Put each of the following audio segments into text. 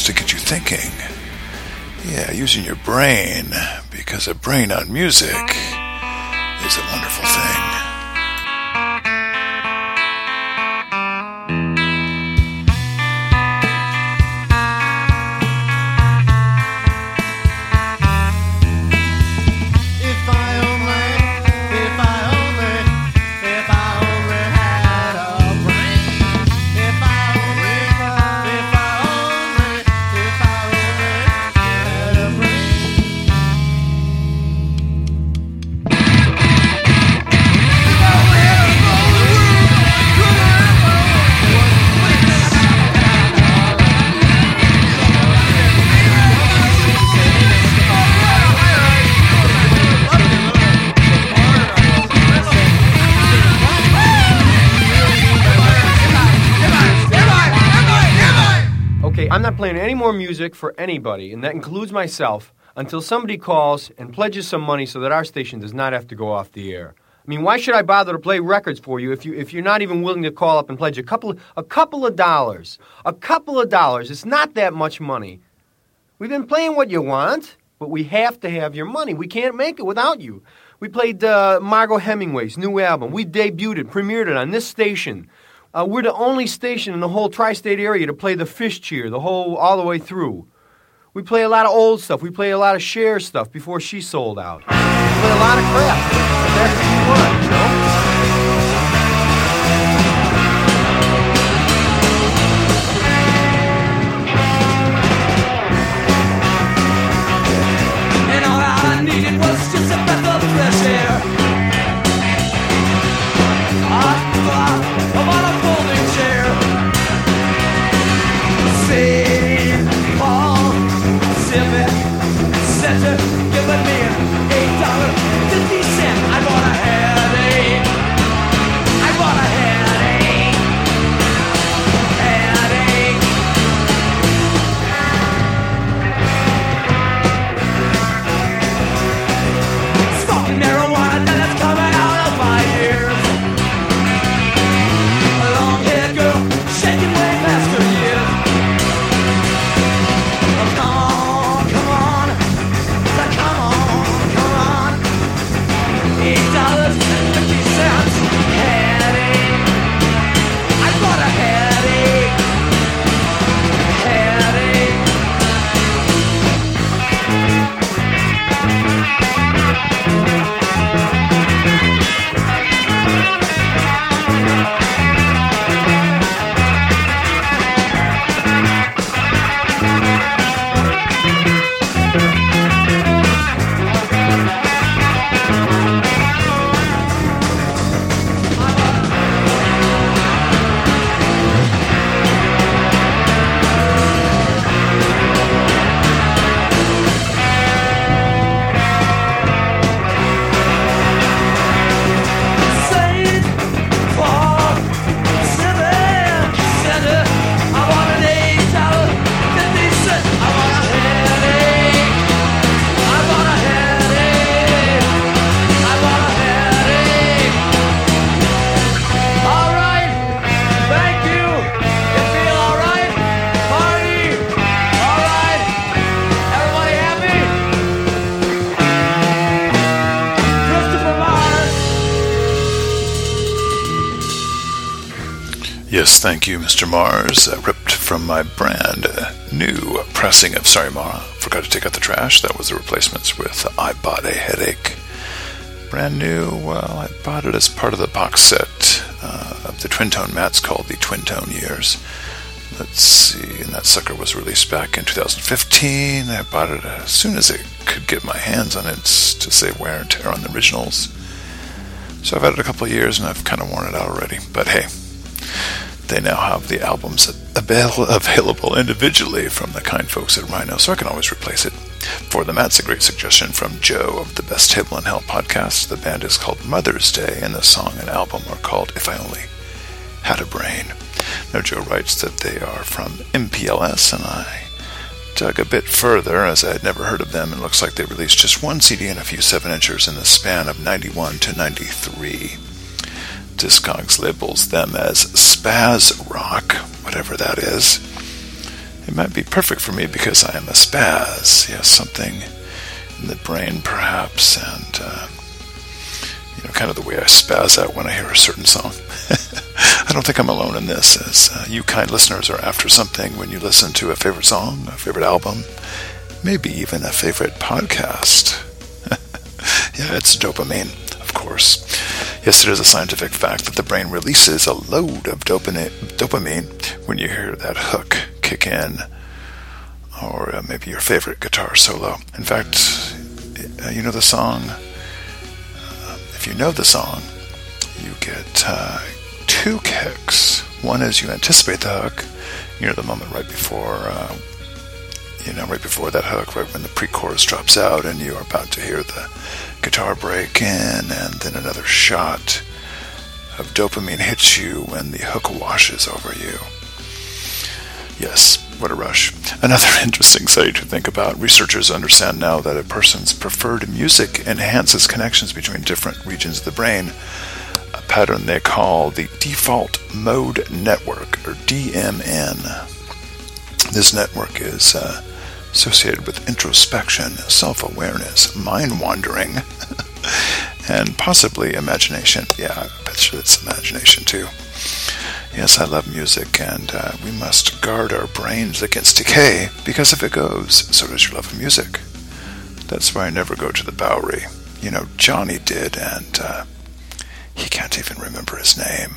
to get you thinking. Yeah, using your brain, because a brain on music music for anybody, and that includes myself, until somebody calls and pledges some money so that our station does not have to go off the air. I mean, why should I bother to play records for you if you if you're not even willing to call up and pledge a couple a couple of dollars? A couple of dollars. It's not that much money. We've been playing what you want, but we have to have your money. We can't make it without you. We played uh, Margot Hemingway's new album. We debuted it, premiered it on this station. Uh, we're the only station in the whole tri-state area to play the Fish Cheer, the whole all the way through. We play a lot of old stuff. We play a lot of Cher stuff before she sold out. We play a lot of crap. But That's what you want, you know? You, Mr. Mars. Uh, ripped from my brand new pressing of Sorry Mara. Forgot to take out the trash. That was the replacements with I Bought a Headache. Brand new, well, I bought it as part of the box set uh, of the Twin Tone mats called the Twin/Tone Years. Let's see, and that sucker was released back in 2015. I bought it as soon as I could get my hands on it to save wear and tear on the originals. So I've had it a couple of years and I've kind of worn it out already. But hey, they now have the albums available individually from the kind folks at Rhino, so I can always replace it. For the Matt's a great suggestion from Joe of the Best Table in Hell podcast. The band is called Mother's Day, and the song and album are called If I Only Had a Brain. Now, Joe writes that they are from MPLS, and I dug a bit further as I had never heard of them, and looks like they released just one CD and a few 7 inchers in the span of 91 to 93. Discogs labels them as spaz rock, whatever that is. It might be perfect for me because I am a spaz. Yes, something in the brain, perhaps, and uh, you know, kind of the way I spaz out when I hear a certain song. I don't think I'm alone in this, as uh, you kind listeners are after something when you listen to a favorite song, a favorite album, maybe even a favorite podcast. yeah, it's dopamine of course. Yes, it is a scientific fact that the brain releases a load of dopamine when you hear that hook kick in, or uh, maybe your favorite guitar solo. In fact, uh, you know the song. Uh, if you know the song, you get uh, two kicks. One is you anticipate the hook, you know the moment right before uh, you know, right before that hook, right when the pre-chorus drops out, and you are about to hear the guitar break in, and then another shot of dopamine hits you when the hook washes over you. Yes, what a rush. Another interesting study to think about. Researchers understand now that a person's preferred music enhances connections between different regions of the brain, a pattern they call the default mode network, or DMN. This network is uh, associated with introspection, self awareness, mind wandering, and possibly imagination. Yeah, I bet you it's imagination too. Yes, I love music, and uh, we must guard our brains against decay because if it goes, so does your love of music. That's why I never go to the Bowery. You know, Johnny did, and uh, he can't even remember his name.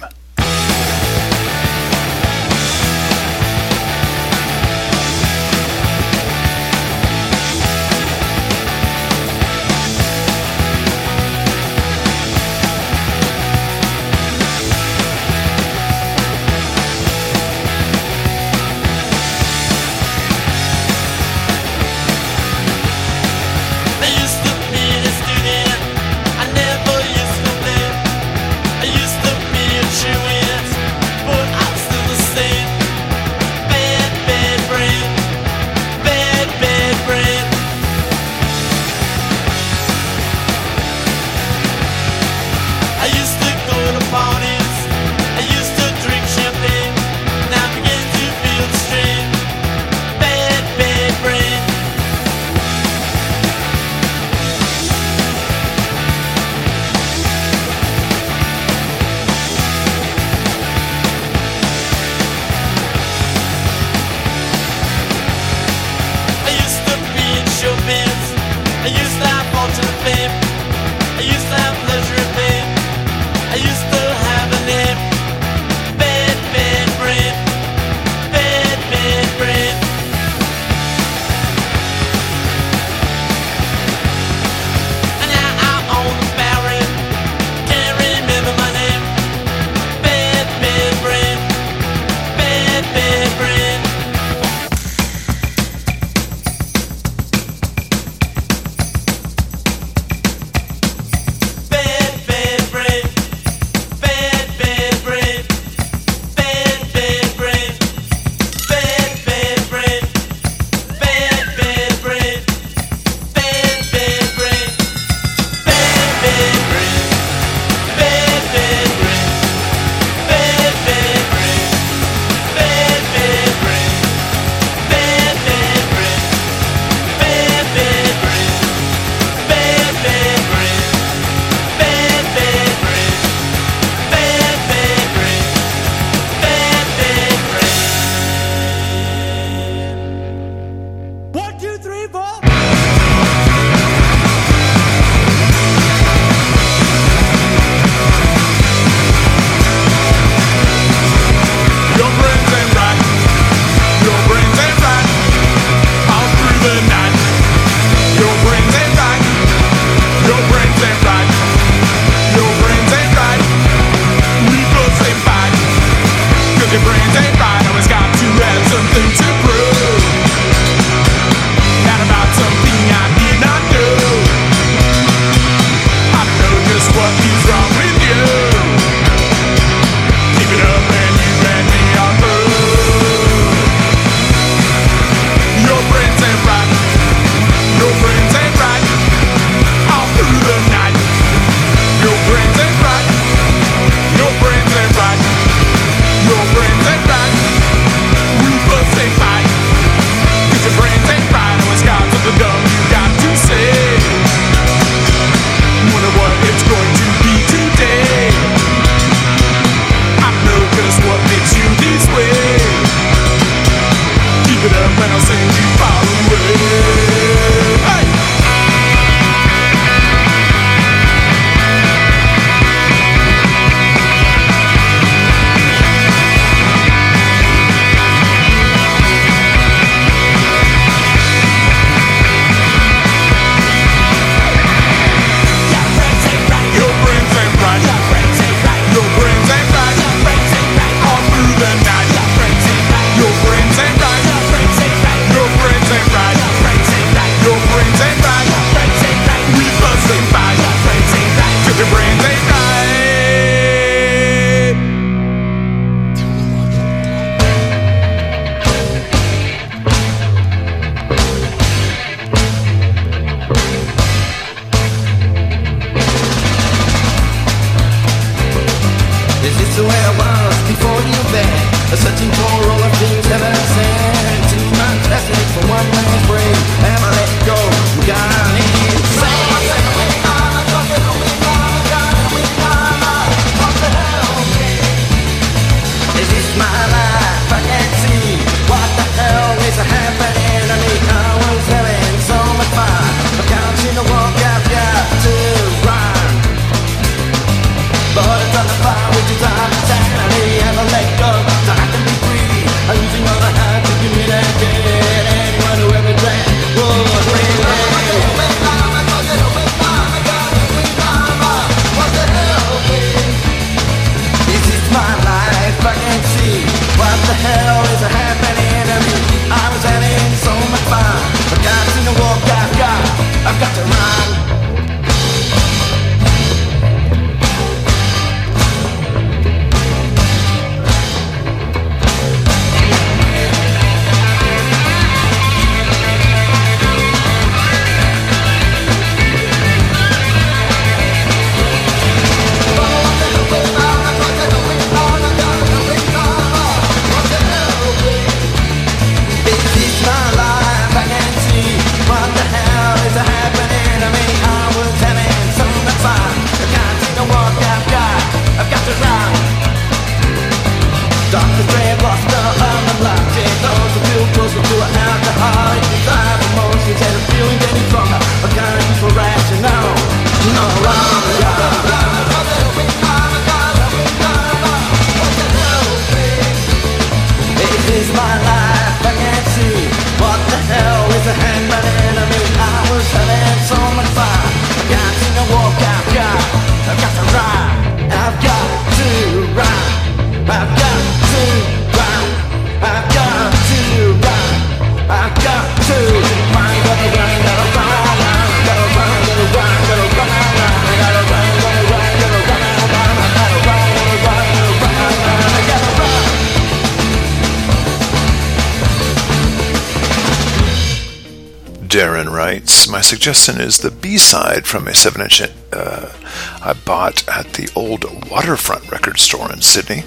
Suggestion is the B side from a 7 inch uh, I bought at the old Waterfront record store in Sydney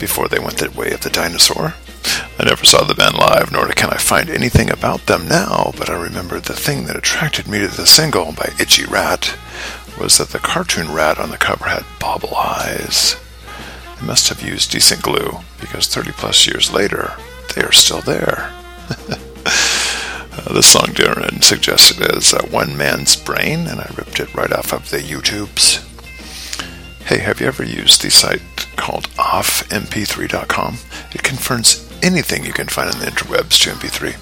before they went the way of the dinosaur. I never saw the band live, nor can I find anything about them now, but I remember the thing that attracted me to the single by Itchy Rat was that the cartoon rat on the cover had bobble eyes. They must have used decent glue, because 30 plus years later, they are still there. the song Darren suggested is uh, One Man's Brain, and I ripped it right off of the YouTubes. Hey, have you ever used the site called offmp3.com? It converts anything you can find on the interwebs to MP3.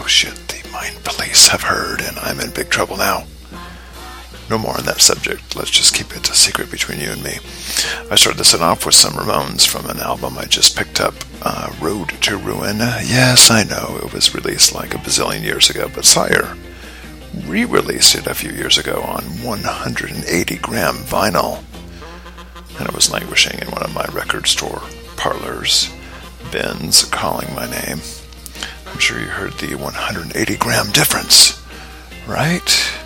Oh shit, the mind police have heard, and I'm in big trouble now. No more on that subject. Let's just keep it a secret between you and me. I started this off with some Ramones from an album I just picked up, uh, Road to Ruin. Yes, I know it was released like a bazillion years ago, but Sire re released it a few years ago on 180 gram vinyl. And it was languishing in one of my record store parlors. Ben's calling my name. I'm sure you heard the 180 gram difference, right?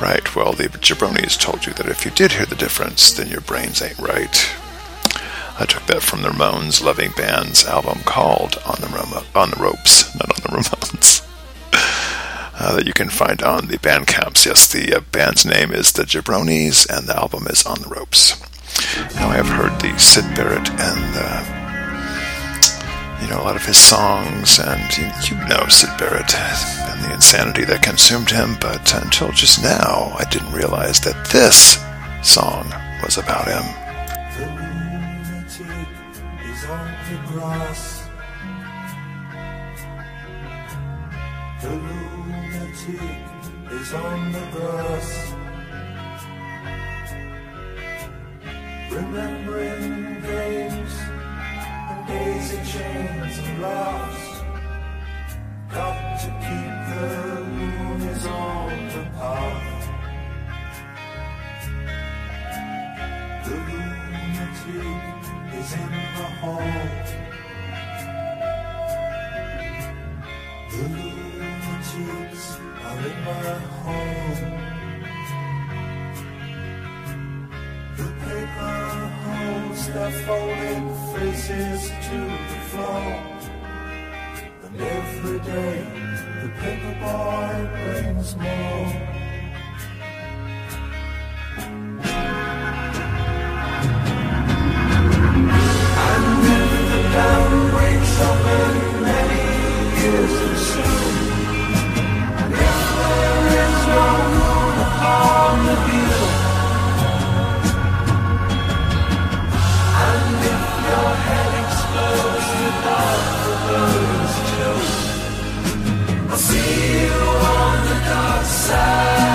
Right, well, the jabronis told you that if you did hear the difference, then your brains ain't right. I took that from the Ramones Loving Band's album called On the, on the Ropes, not on the Ramones. Uh, that you can find on the band Bandcamps. Yes, the uh, band's name is The Jabronis, and the album is On the Ropes. Now, I have heard the Syd Barrett and uh, you know, a lot of his songs, and you, you know Syd Barrett and the insanity that consumed him, but until just now, I didn't realize that this song was about him. The lunatic is on the grass. Lunatic daisy chains and laughs. Got to keep the loonies on the path. The lunatic is in the hall. The lunatics are in my home. The paper holds their folded faces to the floor. And every day the paper boy brings more. And if the see you on the dark side.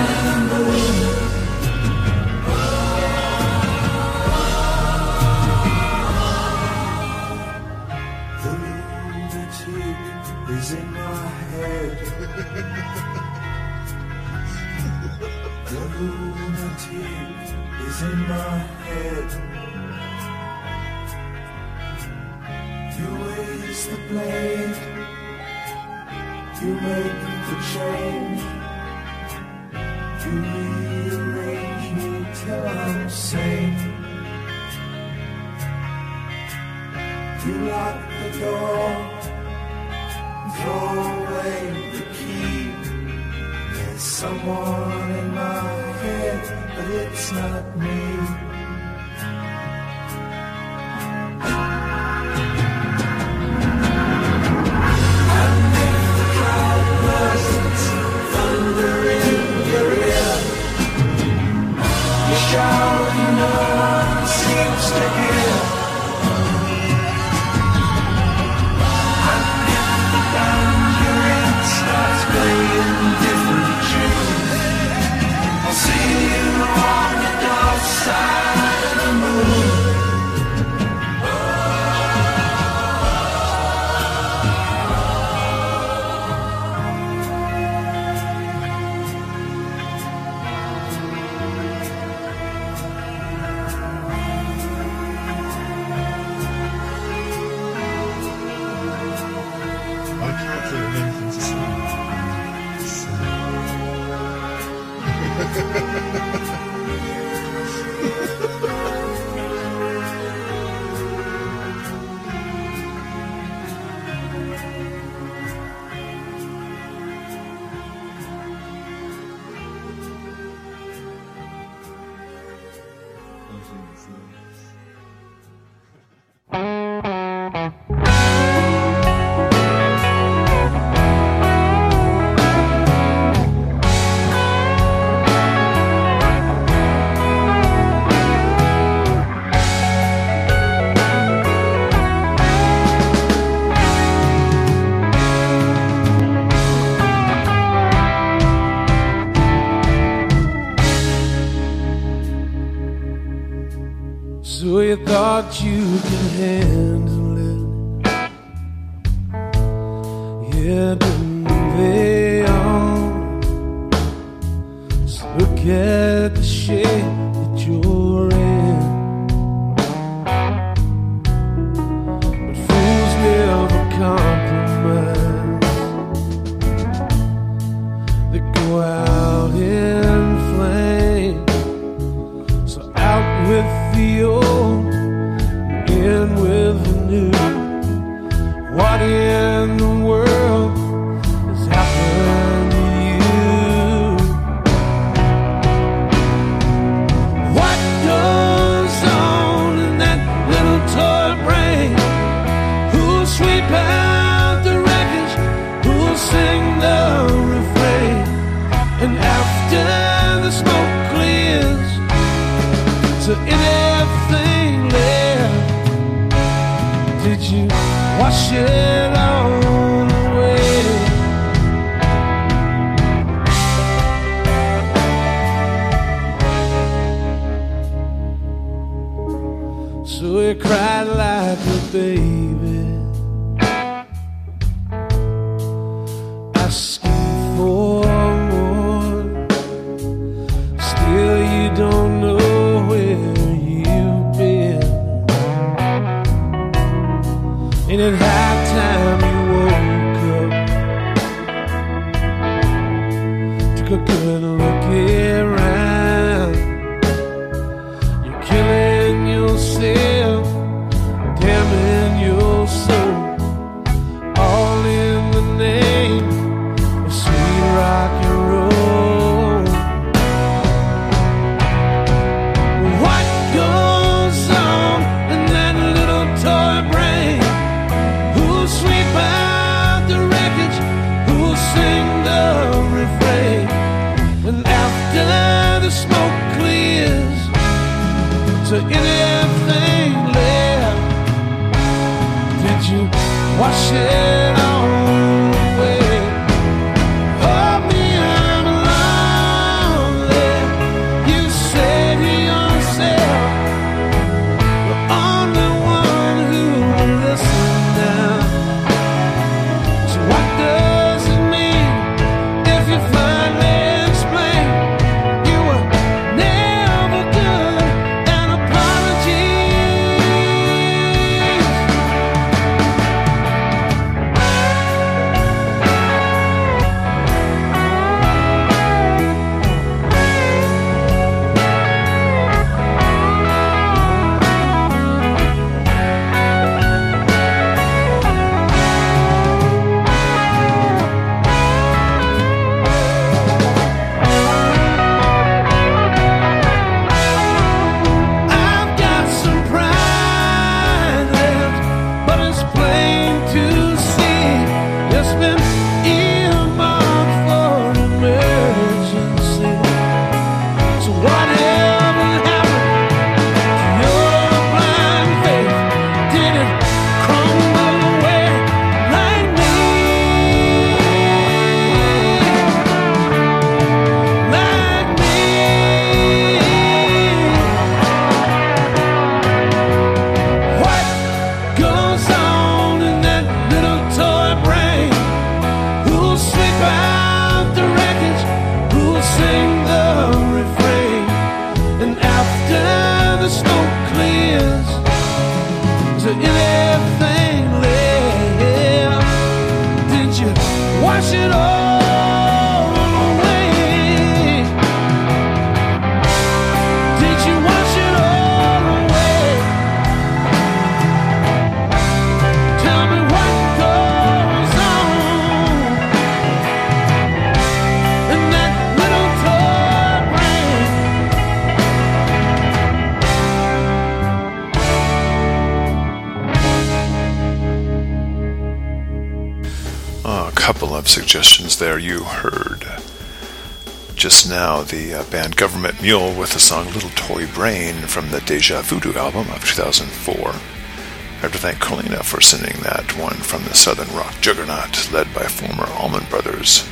Band Government Mule with the song Little Toy Brain from the Deja Voodoo album of 2004. I have to thank Colina for sending that one from the Southern Rock Juggernaut, led by former Allman Brothers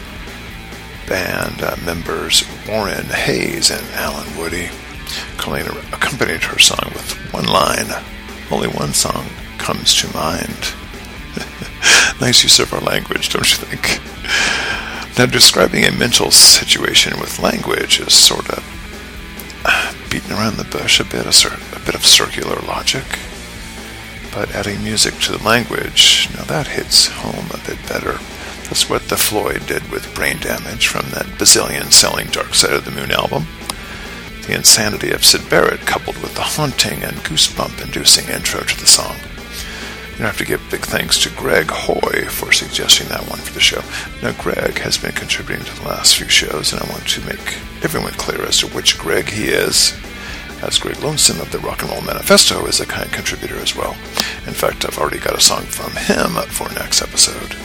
band uh, members Warren Haynes and Allen Woody. Colina accompanied her song with one line. Only one song comes to mind. nice use of our language, don't you think? Now, describing a mental situation with language is sort of uh, beating around the bush a bit, a, a bit of circular logic. But adding music to the language, now that hits home a bit better. That's what the Floyd did with Brain Damage from that bazillion selling Dark Side of the Moon album. The insanity of Syd Barrett coupled with the haunting and goosebump inducing intro to the song. You have to give big thanks to Greg Hoy for suggesting that one for the show. Now, Greg has been contributing to the last few shows, and I want to make everyone clear as to which Greg he is, as Greg Lonesome of the Rock and Roll Manifesto is a kind contributor as well. In fact, I've already got a song from him for next episode.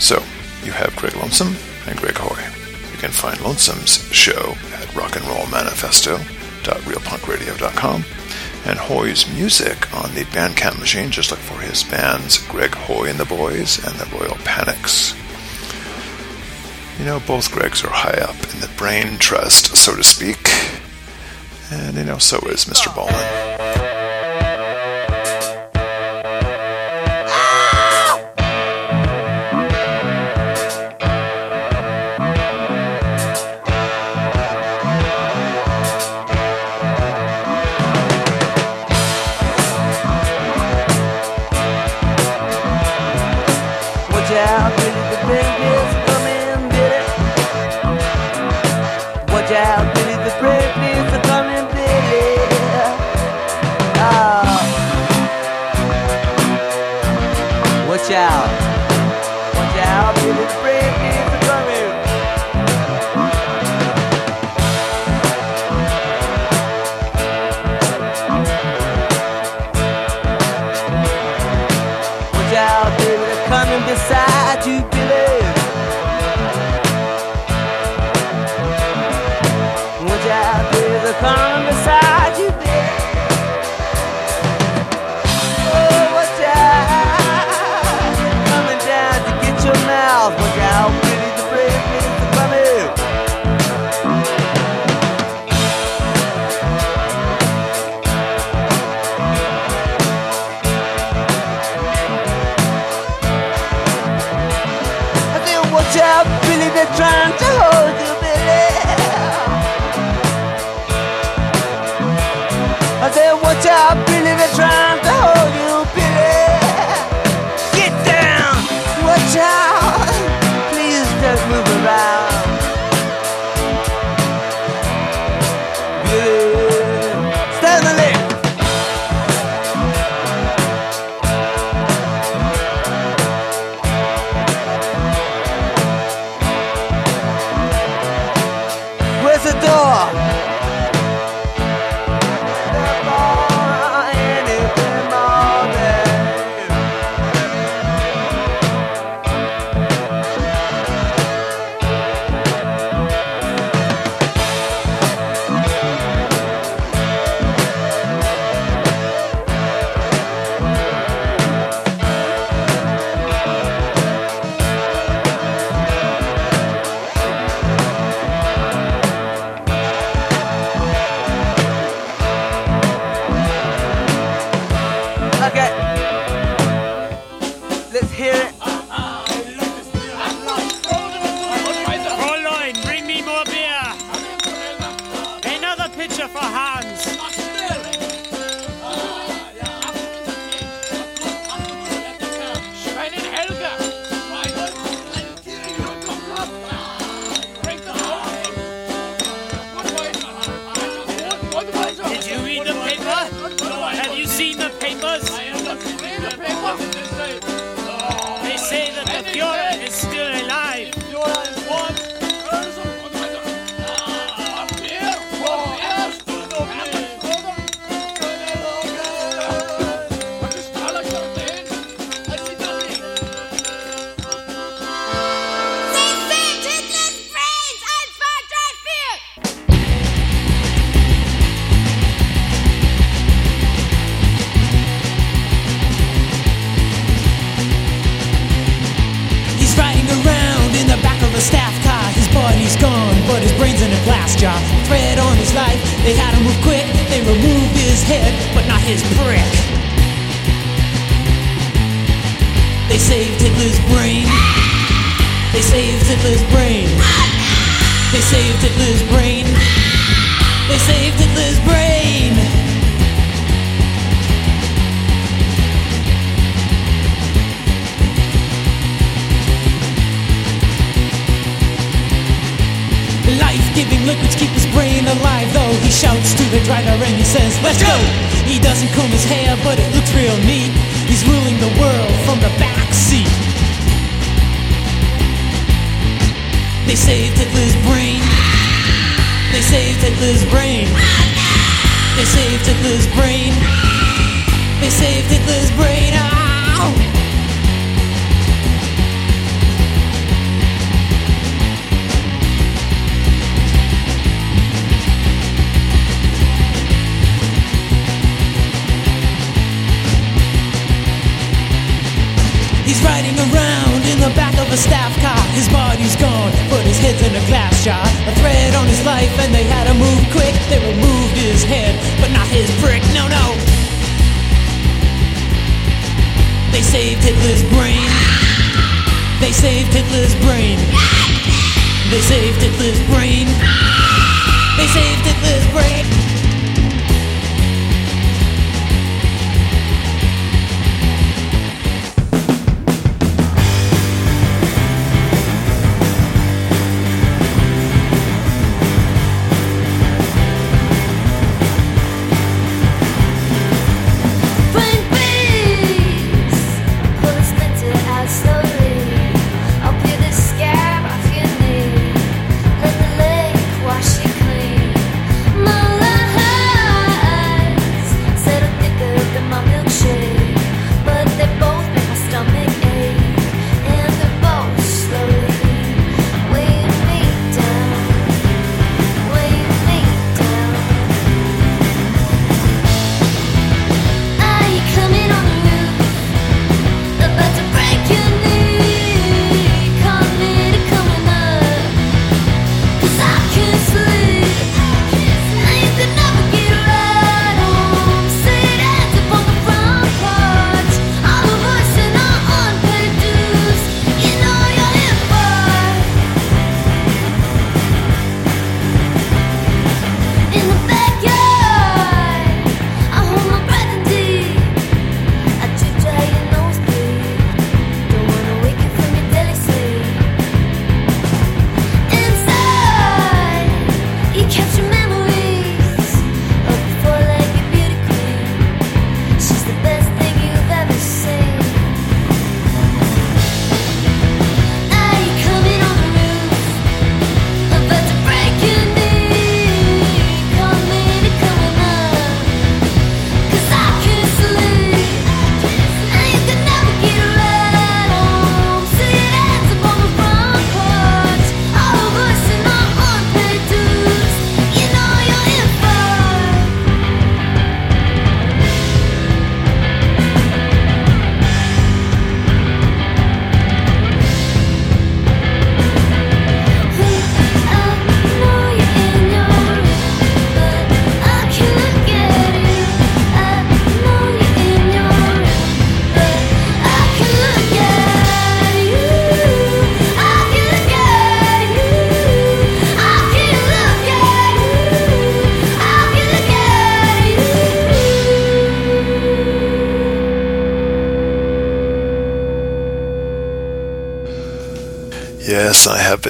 So, you have Greg Lonesome and Greg Hoy. You can find Lonesome's show at rockandrollmanifesto.realpunkradio.com and Hoy's music on the Bandcamp machine. Just look for his bands Greg Hoy and the Boys and the Royal Panics. You know, both Gregs are high up in the brain trust, so to speak. And, you know, so is Mr. Ballin.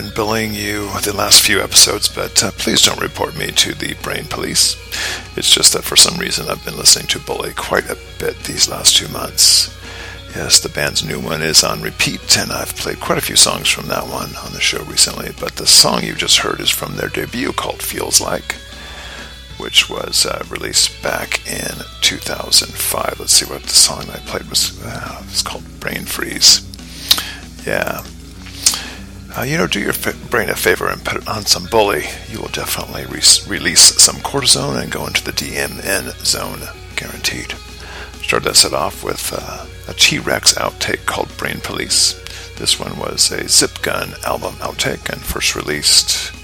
Been bullying you the last few episodes, but uh, please don't report me to the brain police. It's just that for some reason I've been listening to Bully quite a bit these last two months. Yes, the band's new one is on repeat, and I've played quite a few songs from that one on the show recently, but the song you just heard is from their debut called Feels Like, which was uh, released back in 2005. Let's see what the song I played was. Uh, it's called Brain Freeze. Yeah. Uh, you know, do your brain a favor and put it on some bully. You will definitely re- release some cortisone and go into the DMN zone, guaranteed. Started that set off with uh, a T-Rex outtake called Brain Police. This one was a Zip Gun album outtake and first released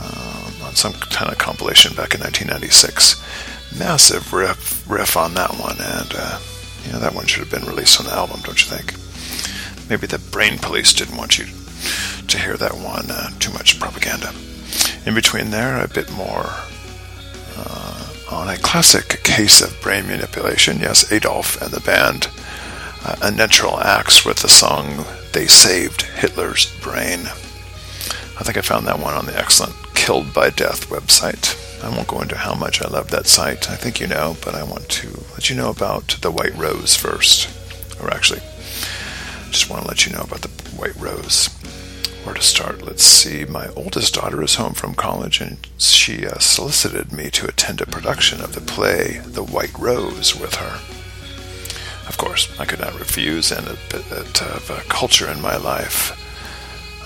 um, on some kind of compilation back in 1996. Massive riff, riff on that one, and uh, you know that one should have been released on the album, don't you think? Maybe the Brain Police didn't want you to hear that one. Uh, too much propaganda. In between there, a bit more uh, on a classic case of brain manipulation. Yes, Adolf and the band uh, Unnatural Axe with the song They Saved Hitler's Brain. I think I found that one on the excellent Killed by Death website. I won't go into how much I love that site. I think you know, but I want to let you know about the White Rose first. Or actually, just want to let you know about the White Rose. Where to start? Let's see. My oldest daughter is home from college, and she uh, solicited me to attend a production of the play The White Rose with her. Of course, I could not refuse, and a bit of uh, culture in my life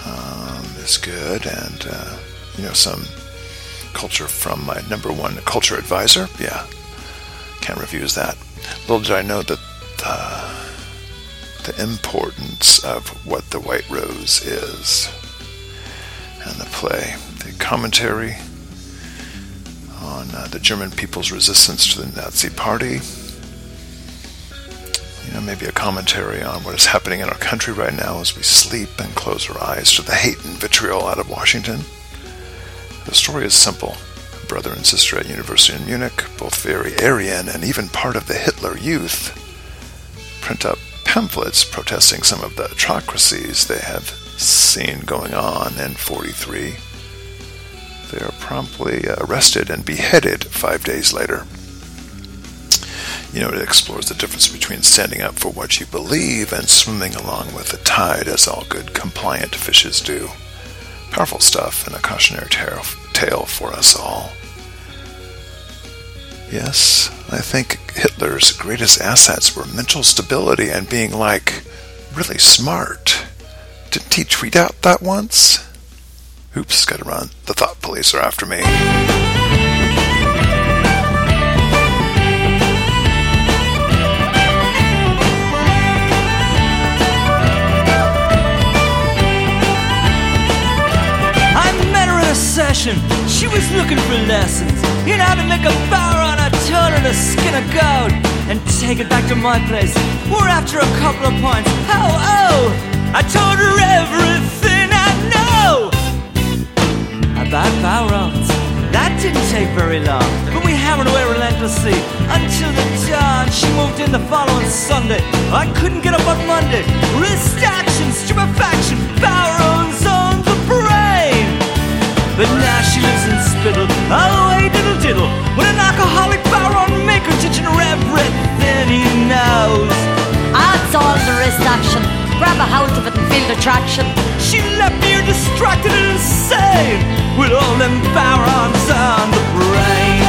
um, is good, and uh, you know some culture from my number one culture advisor. Yeah, can't refuse that. Little did I know that uh, the importance of what the White Rose is and the play, the commentary on uh, the German people's resistance to the Nazi Party. You know, maybe a commentary on what is happening in our country right now as we sleep and close our eyes to the hate and vitriol out of Washington. The story is simple. Brother and sister at University in Munich, both very Aryan and even part of the Hitler Youth, print up pamphlets protesting some of the atrocities they have seen going on in 43. They are promptly uh, arrested and beheaded five days later. You know, it explores the difference between standing up for what you believe and swimming along with the tide, as all good compliant fishes do. Powerful stuff and a cautionary tale for us all. Yes, I think Hitler's greatest assets were mental stability and being like really smart. Didn't he tweet out that once? Oops, gotta run. The thought police are after me. I met her in a session. She was looking for lessons. Know how to make a bower on a skin a goat and take it back to my place. We're after a couple of points. Oh, oh! I told her everything I know about Bodhráns. That didn't take very long, but we hammered away relentlessly until the dawn. She moved in the following Sunday. I couldn't get up on Monday. Wrist action, stupefaction, Bodhráns on the brain. But now she lives in Spiddal. Oh, hey, diddle diddle. With an alcoholic Maker teaching everything he knows. Odds all the wrist action. Grab a hold of it and feel the traction. She left me here distracted and insane with all them Bodhráns on the brain.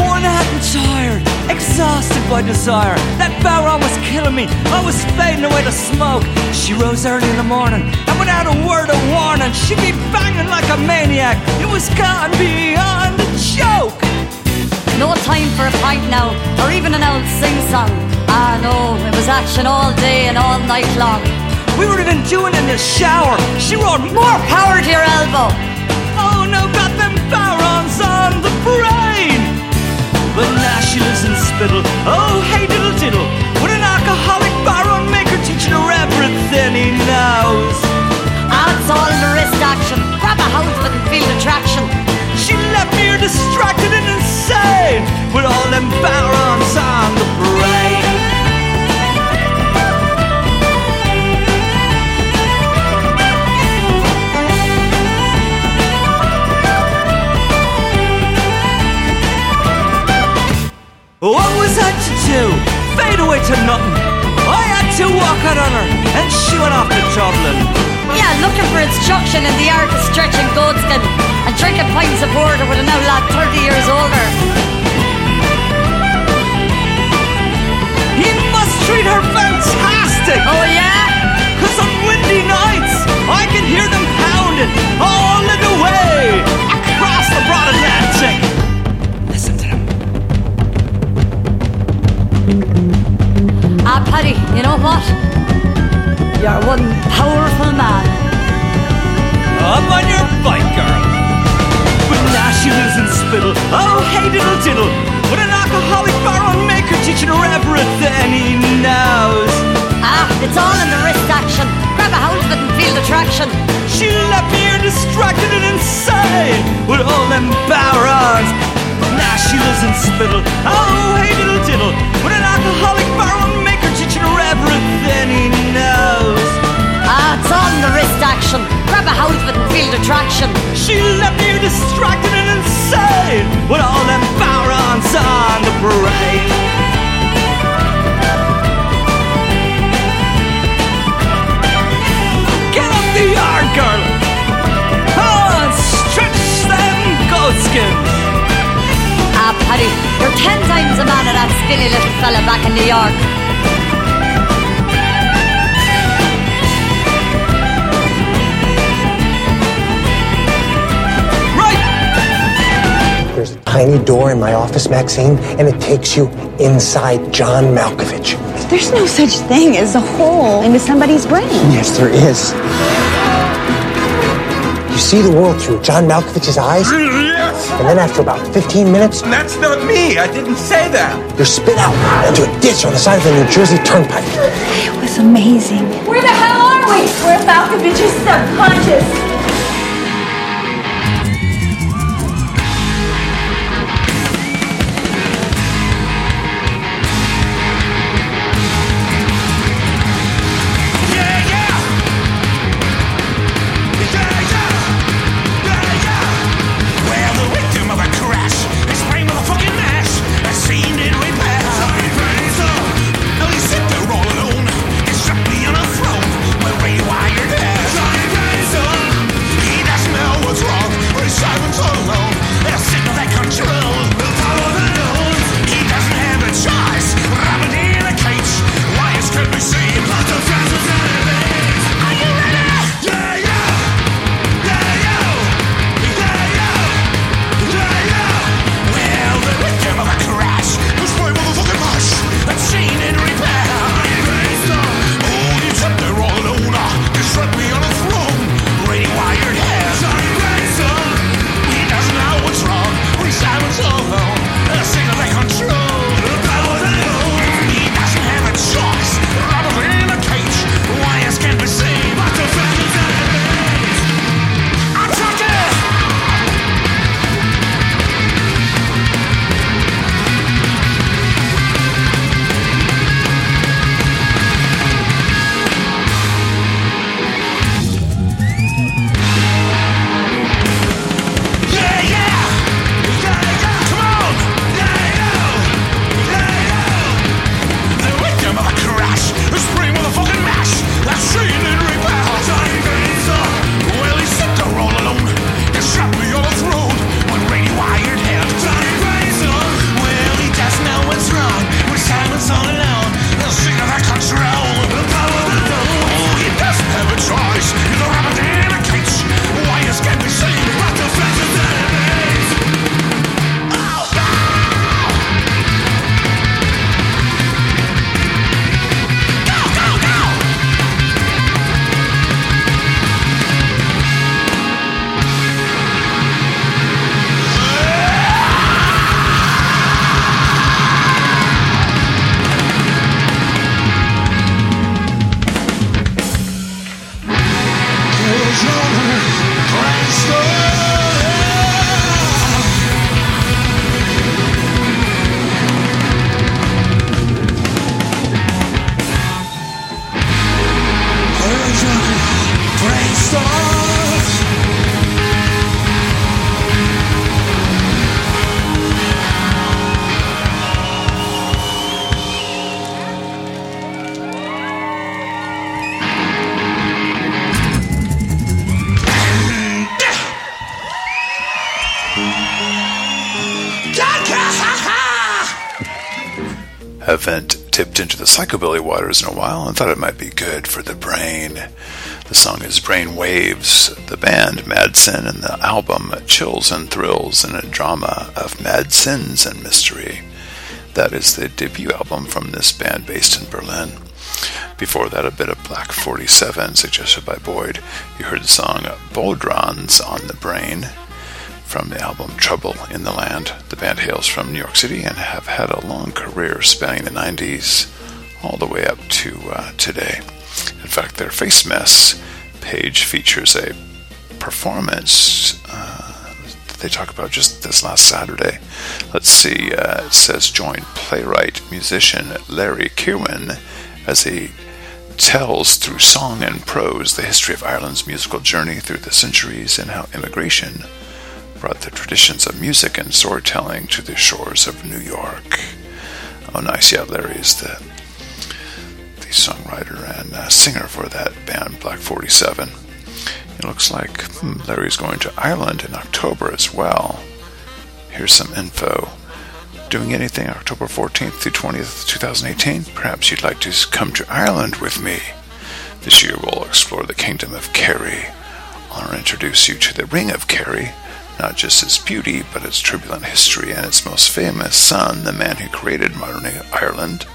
Worn out and tired, exhausted by desire. That was killing me. I was fading away to smoke. She rose early in the morning, and without a word of warning, she'd be banging like a maniac. It was gone beyond a joke. No time for a pint now, or even an old sing song. Ah no, it was action all day and all night long. We were even doing in the shower. She roared, More power to your elbow. Oh no, got them Bodhráns on the brain. But now she lives in Spiddal. Oh, hey, diddle diddle. Alcoholic Bodhrán maker teaching her everything he knows. Odds all the wrist action. Grab a hold of it and feel the traction. She left me here distracted and insane. With all them Bodhráns on the brain. What was I to do? Fade away to nothing. To walk out on her, and she went off to Dublin. Yeah, looking for instruction in the art of stretching goatskin and drinking pints of porter with an old lad 30 years older. He must treat her fantastic. Oh yeah? Cause on windy nights, I can hear them pounding all the way across the broad Atlantic. Listen to them. You're one powerful man. Up on your bike, girl. But now she lives in Spiddal. Oh, hey, diddle diddle. What an alcoholic bodhrán maker teaching her everything he knows. Ah, it's all in the wrist action. Grab a hold of it and feel the traction. She left me here distracted and insane with all them bodhráns. Now she lives in Spiddal. Oh, hey, diddle diddle. What an alcoholic bodhrán maker teaching her everything he knows. Ah, it's in the wrist action. Grab a hold of it and feel the traction. She left me here distracted and insane with all them bodhráns on the parade. Get up the yard, girl. Oh, and stretch them goat skins. Ah, Paddy, you're ten times a man of that skinny little fella back in New York. Tiny door in my office, Maxine, and it takes you inside John Malkovich. There's no such thing as a hole into somebody's brain. Yes, there is. You see the world through John Malkovich's eyes, Yes! and then after about 15 minutes, That's not me. I didn't say that. you're spit out into a ditch on the side of the New Jersey Turnpike. It was amazing. Where the hell are we? We're Malkovich's subconscious. Haven't tipped into the psychobilly waters in a while and thought it might be good for the brain. The song is Brain Waves, the band Mad Sin, and the album Chills and Thrills in a Drama of Mad Sins and Mystery. That is the debut album from this band based in Berlin. Before that, a bit of Black 47, suggested by Boyd. You heard the song Bodhráns on the Brain from the album Trouble in the Land. The band hails from New York City and have had a long career spanning the 90s all the way up to uh, today. In fact, their Face Mess page features a performance uh, they talk about just this last Saturday. Let's see, uh, it says join playwright musician Larry Kirwan as he tells through song and prose the history of Ireland's musical journey through the centuries and how immigration brought the traditions of music and storytelling to the shores of New York. Oh, nice. Yeah, Larry is the, the songwriter and uh, singer for that band, Black 47. It looks like hmm, Larry's going to Ireland in October as well. Here's some info. Doing anything October 14th through 20th, 2018? Perhaps you'd like to come to Ireland with me. This year we'll explore the kingdom of Kerry. I'll introduce you to the Ring of Kerry, not just its beauty, but its turbulent history and its most famous son, the man who created modern Ireland,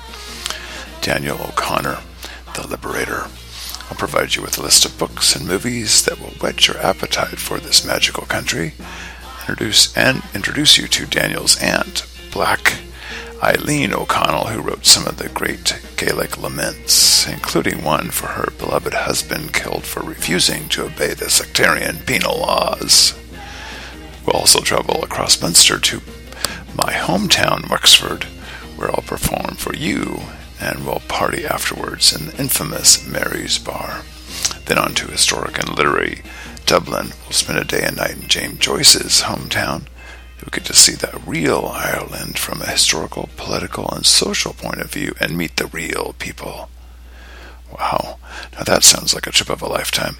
Daniel O'Connell, the Liberator. I'll provide you with a list of books and movies that will whet your appetite for this magical country. Introduce and introduce you to Daniel's aunt, Black Eileen O'Connell, who wrote some of the great Gaelic laments, including one for her beloved husband killed for refusing to obey the sectarian penal laws. We'll also travel across Munster to my hometown, Wexford, where I'll perform for you and we'll party afterwards in the infamous Mary's Bar. Then on to historic and literary Dublin. We'll spend a day and night in James Joyce's hometown. You'll get to see the real Ireland from a historical, political, and social point of view and meet the real people. Wow, now that sounds like a trip of a lifetime.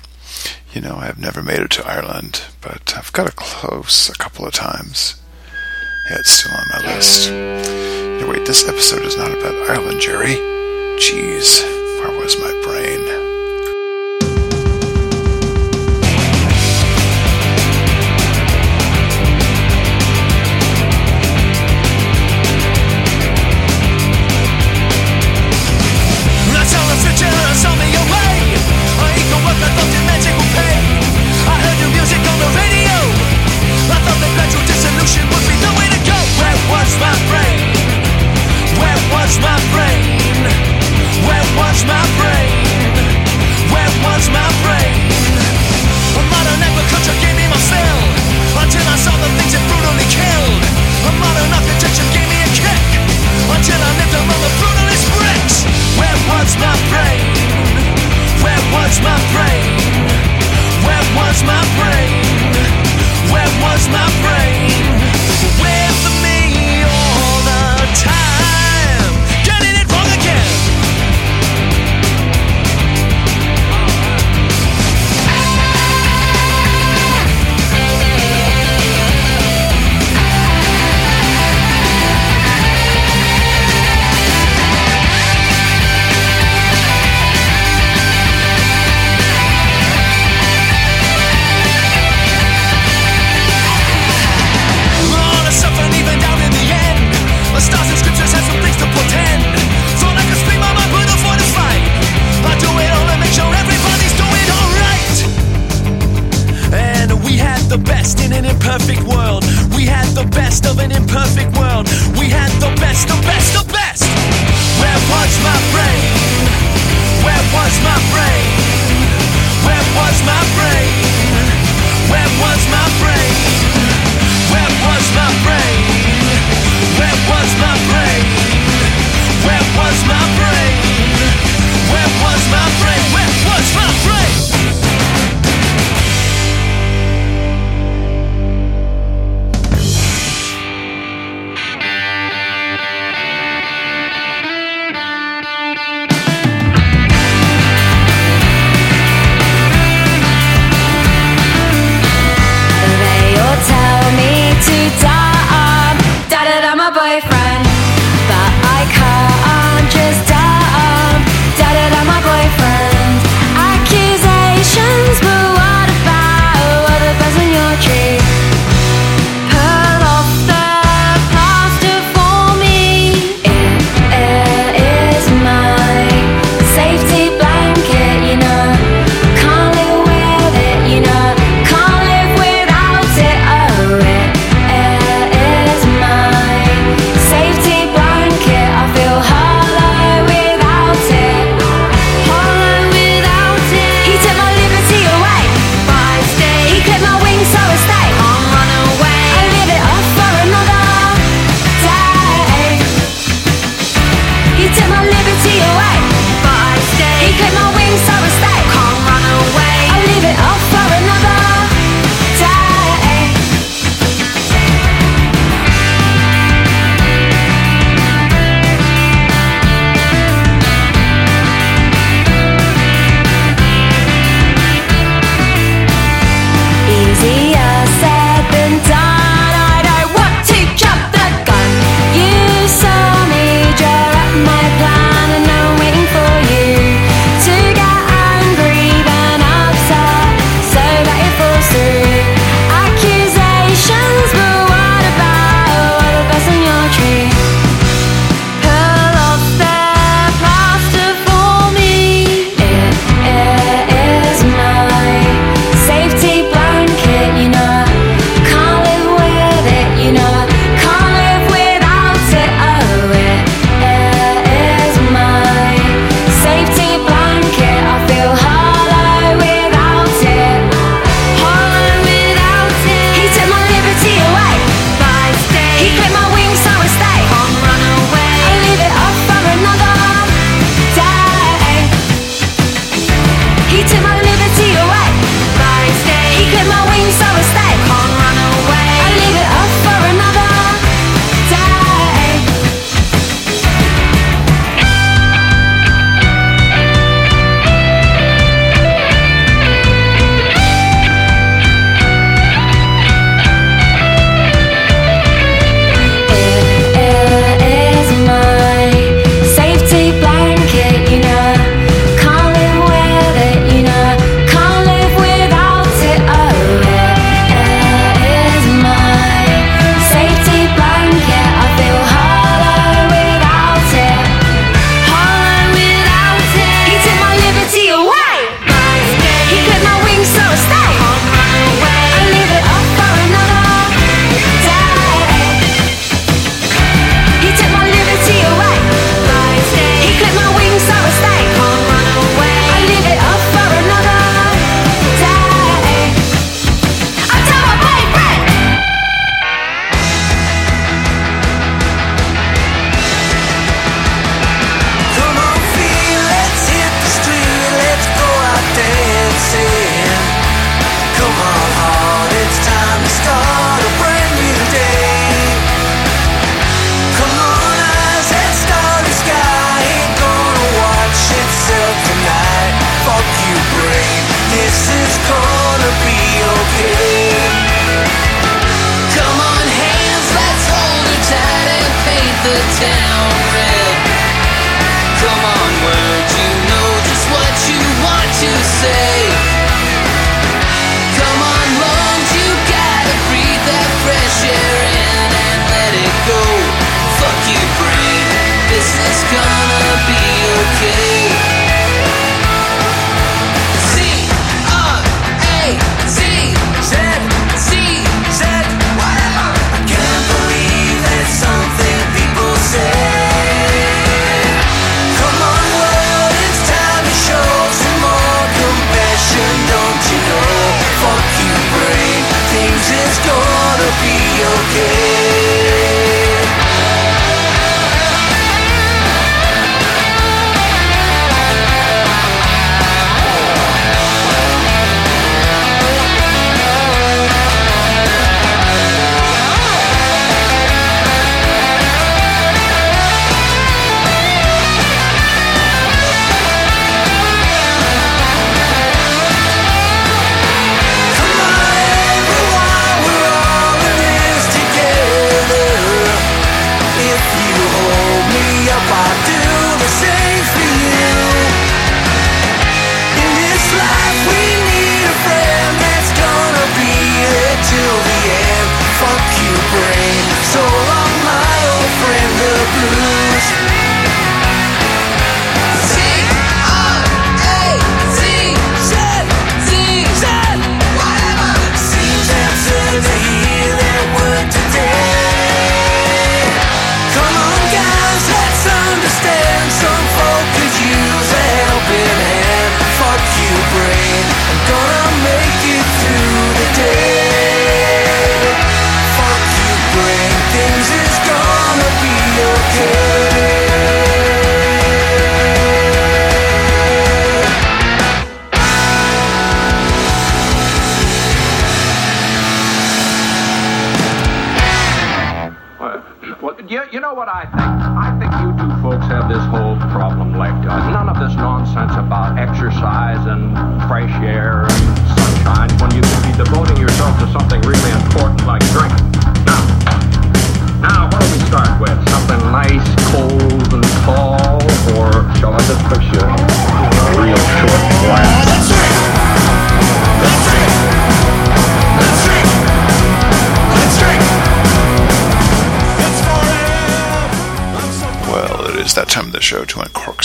You know, I've never made it to Ireland, but I've got a close a couple of times. Yeah, it's still on my list. Wait, this episode is not about Ireland, Jerry. Jeez, where was my brain?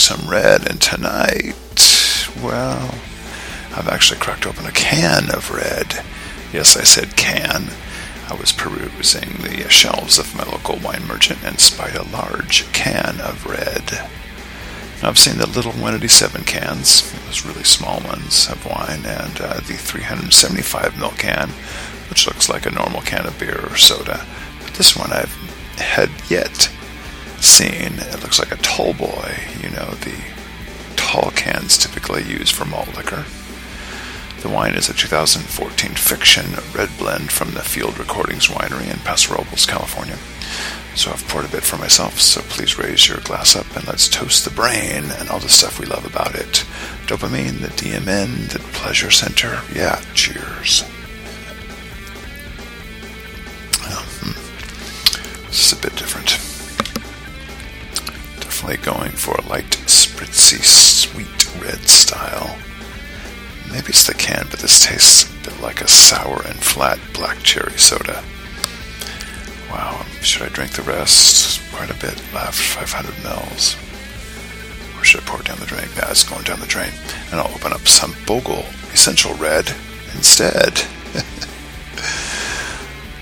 Some red, and tonight, well, I've actually cracked open a can of red. Yes, I said can. I was perusing the shelves of my local wine merchant and spied a large can of red. I've seen the little 187 cans, those really small ones of wine, and uh, the 375 ml can, which looks like a normal can of beer or soda. But this one I've had yet seen. It looks like a tall boy, you know, the tall cans typically used for malt liquor. The wine is a 2014 Fiction Red Blend from the Field Recordings Winery in Paso Robles, California. So I've poured a bit for myself, so please raise your glass up and let's toast the brain and all the stuff we love about it. Dopamine, the DMN, the pleasure center. Yeah, cheers. Um. This is a bit different. Definitely going for a light, spritzy, sweet red style. Maybe it's the can, but this tastes a bit like a sour and flat black cherry soda. Wow, should I drink the rest? Quite a bit left, 500 mils. Or should I pour it down the drain? Yeah, it's going down the drain. And I'll open up some Bogle Essential Red instead.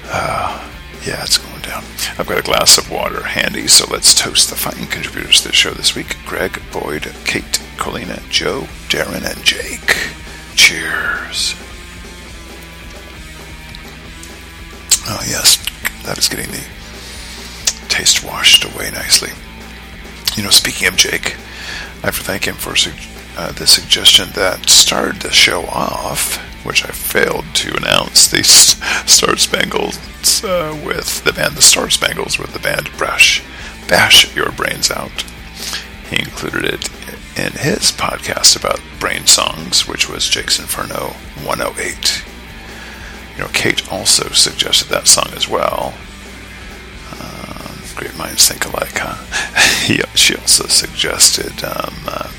uh, yeah, it's going down. I've got a glass of water handy, so let's toast the fine contributors to the show this week Greg, Boyd, Kate, Colina, Joe, Darren, and Jake. Cheers. Oh, yes, that is getting the taste washed away nicely. You know, speaking of Jake, I have to thank him for uh, the suggestion that started the show off, which I failed to announce, the Star Spangles uh, with the band The Star Spangles with the band Brash, Bash Your Brains Out. He included it in his podcast about brain songs, which was Jake's Inferno 108. You know, Kate also suggested that song as well. Um, great minds think alike, huh? he, she also suggested um, uh,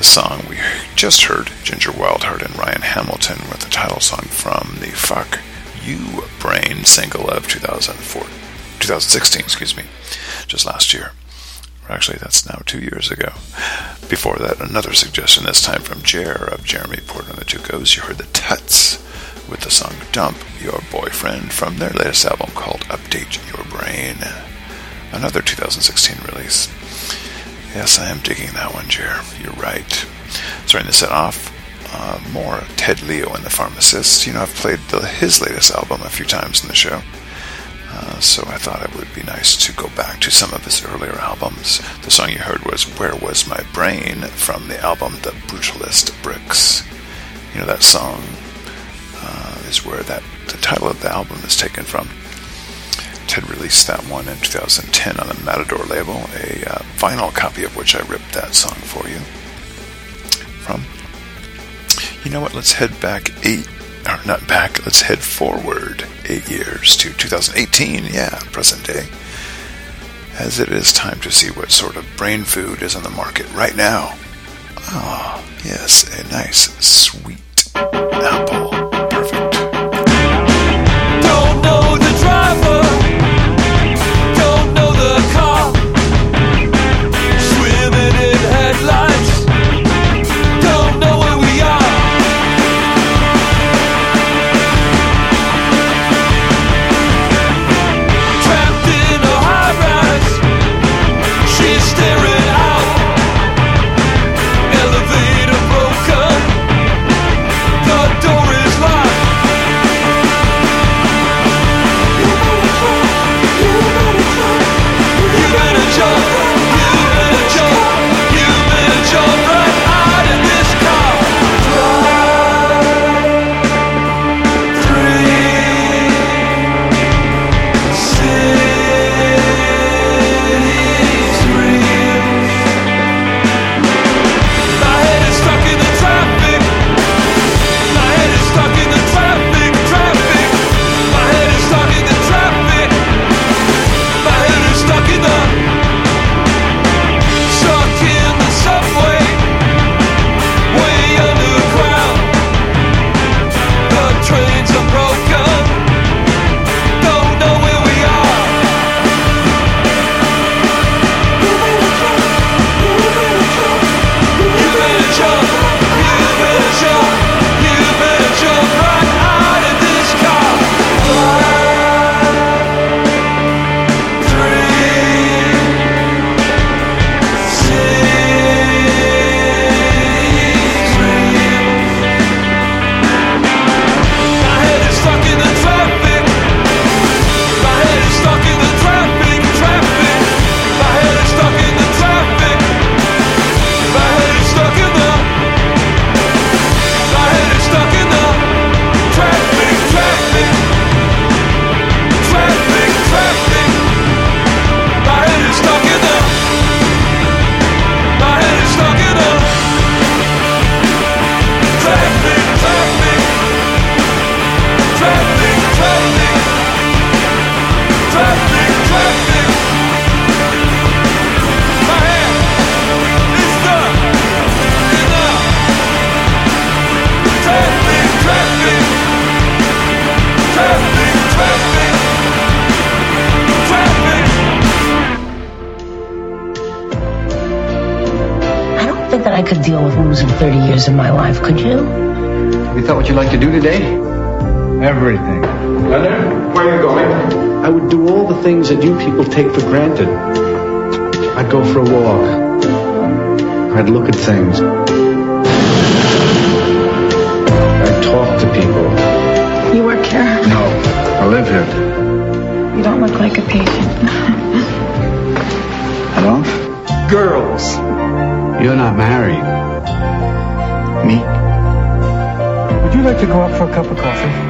the song we just heard, Ginger Wildheart and Ryan Hamilton, with the title song from the Fuck You Brain single of 2004, 2016, excuse me, just last year. Actually, that's now two years ago. Before that, another suggestion, this time from Jer of Jeremy Porter and the Tucos. You heard the Tuts with the song Dump Your Boyfriend from their latest album called Update Your Brain. Another 2016 release. Yes, I am digging that one, Jer. You're right. Starting to set off, uh, more Ted Leo and the Pharmacist. You know, I've played the, his latest album a few times in the show. Uh, so I thought it would be nice to go back to some of his earlier albums. The song you heard was Where Was My Brain from the album The Brutalist Bricks. You know, that song uh, is where that the title of the album is taken from. Ted released that one in 2010 on the Matador label, a uh, vinyl copy of which I ripped that song for you from. You know what? Let's head back eight, or not back, let's head forward eight years to 2018, yeah, present day, as it is time to see what sort of brain food is on the market right now. Ah, yes, a nice sweet apple. Losing 30 years of my life, could you? Have you thought what you'd like to do today? Everything. Leonard, where are you going? I would do all the things that you people take for granted. I'd go for a walk. I'd look at things. I'd talk to people. You work here? No, I live here. You don't look like a patient. I don't? Girls. You're not married. You like to go out for a cup of coffee?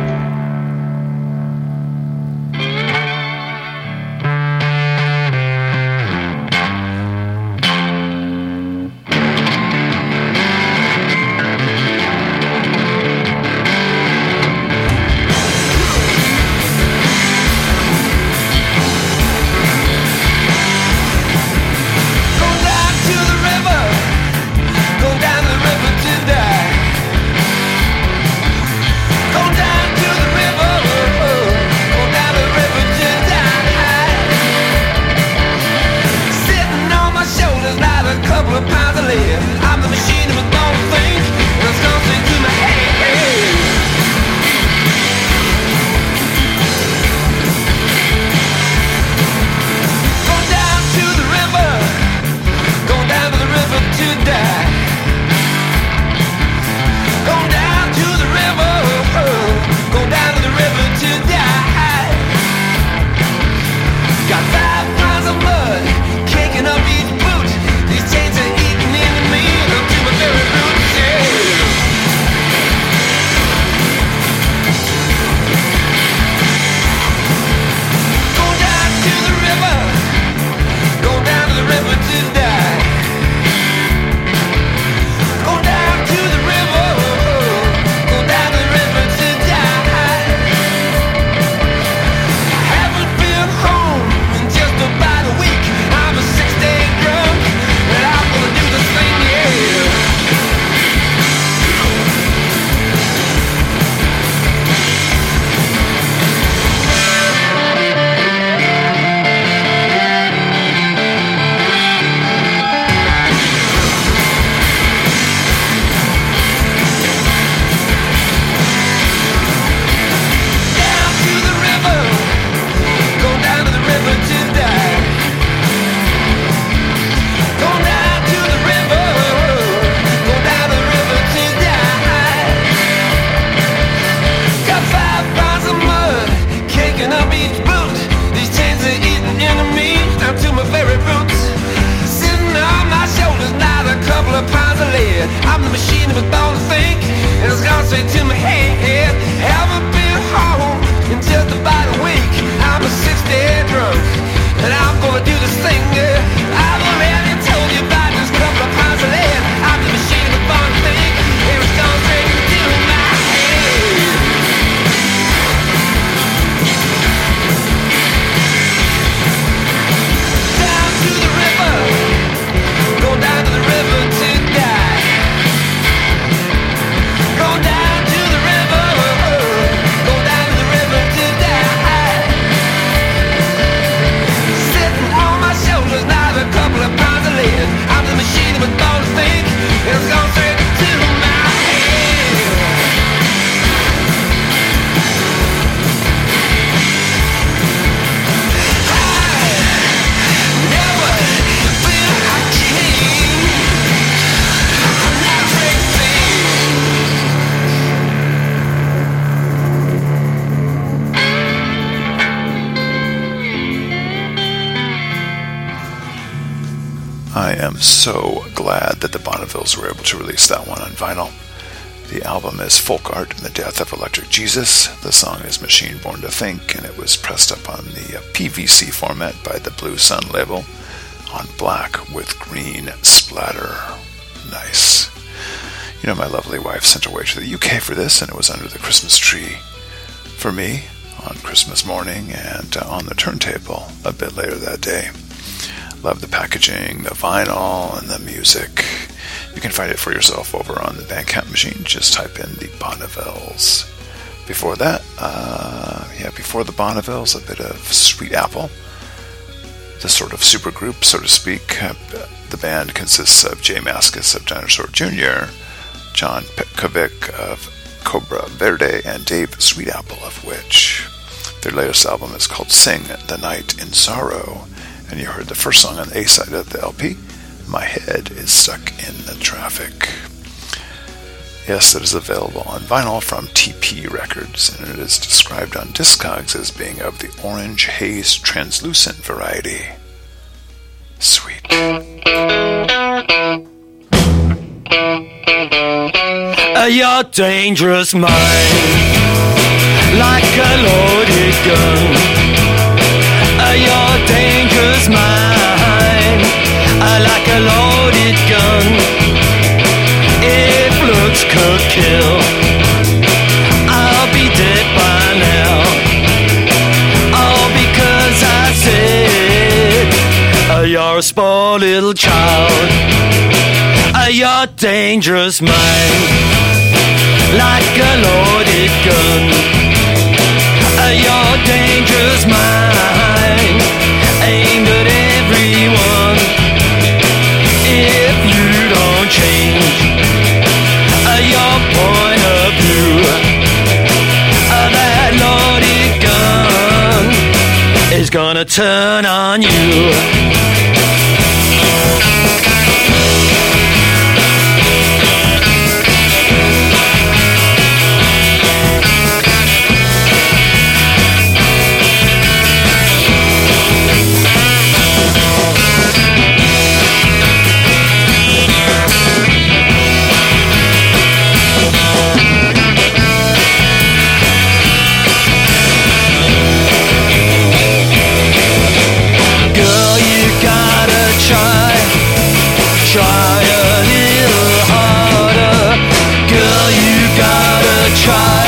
That one on vinyl. The album is Folk Art and the Death of Electric Jesus. The song is Machine Born to Think, and it was pressed up on the uh, PVC format by the Blue Sun label on black with green splatter. Nice. You know, my lovely wife sent away to the UK for this, and it was under the Christmas tree for me on Christmas morning and uh, on the turntable a bit later that day. Love the packaging, the vinyl, and the music. You can find it for yourself over on the Bandcamp machine. Just type in the Bonnevilles. Before that, uh, yeah, before the Bonnevilles, a bit of Sweet Apple, the sort of supergroup, so to speak. The band consists of J Mascis of Dinosaur Jr., John Petkovic of Cobra Verde, and Dave Sweetapple of Witch. Their latest album is called Sing the Night in Sorrow, and you heard the first song on the A side of the LP, My Head is Stuck in the Traffic. Yes, it is available on vinyl from Tee Pee Records, and it is described on Discogs as being of the orange haze translucent variety. Sweet. You're dangerous mind, like a loaded gun. You're dangerous mind, kill, I'll be dead by now. All because I said uh, you're a spoiled little child. Uh, you're dangerous mind, like a loaded gun. Uh, you're dangerous mind, that loaded gun is gonna turn on you. try.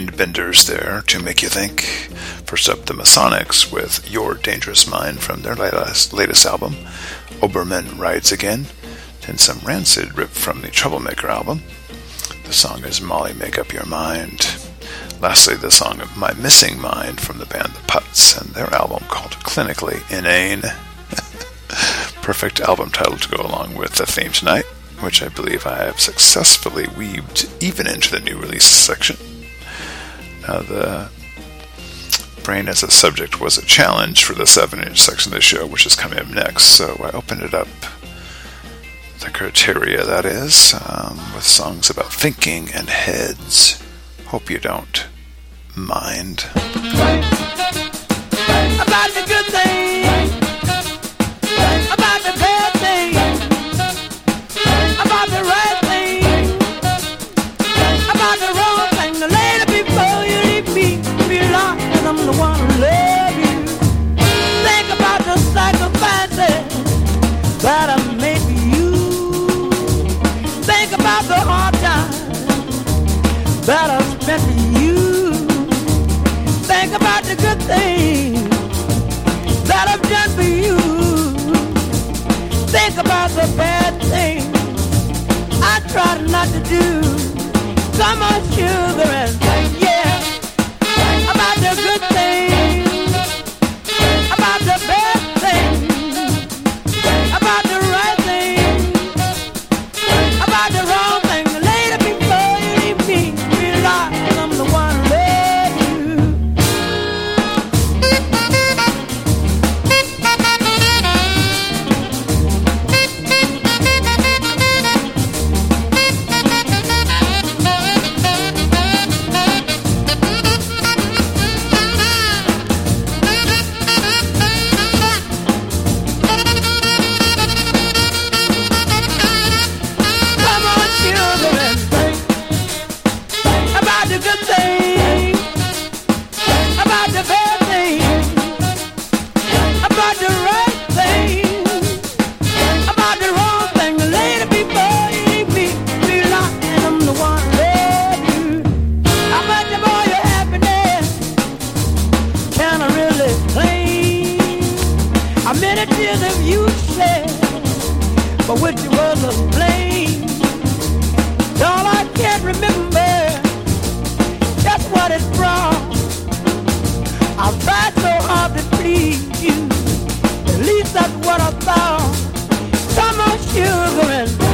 Three mind benders there to make you think. First up, the Masonics with Your Dangerous Mind from their latest, latest album, Oberman Rides Again. Then some Rancid ripped from the Troublemaker album. The song is Molly Make Up Your Mind. Lastly, the song of My Missing Mind from the band The Putts and their album called Clinically Inane. Perfect album title to go along with the theme tonight, which I believe I have successfully weaved even into the new release section. Now, the brain as a subject was a challenge for the 7 inch section of the show, which is coming up next, so I opened it up the criteria, that is, um, with songs about thinking and heads. Hope you don't mind. About the good thing. About the Think about the sacrifices that I made for you. Think about the hard times that I spent for you. Think about the good things that I've done for you. Think about the bad things I tried not to do. Come on, sugar, and yeah, for which you was to blame. All I can't remember, just what it brought. I tried so hard to please you, at least that's what I thought. Some are sugar and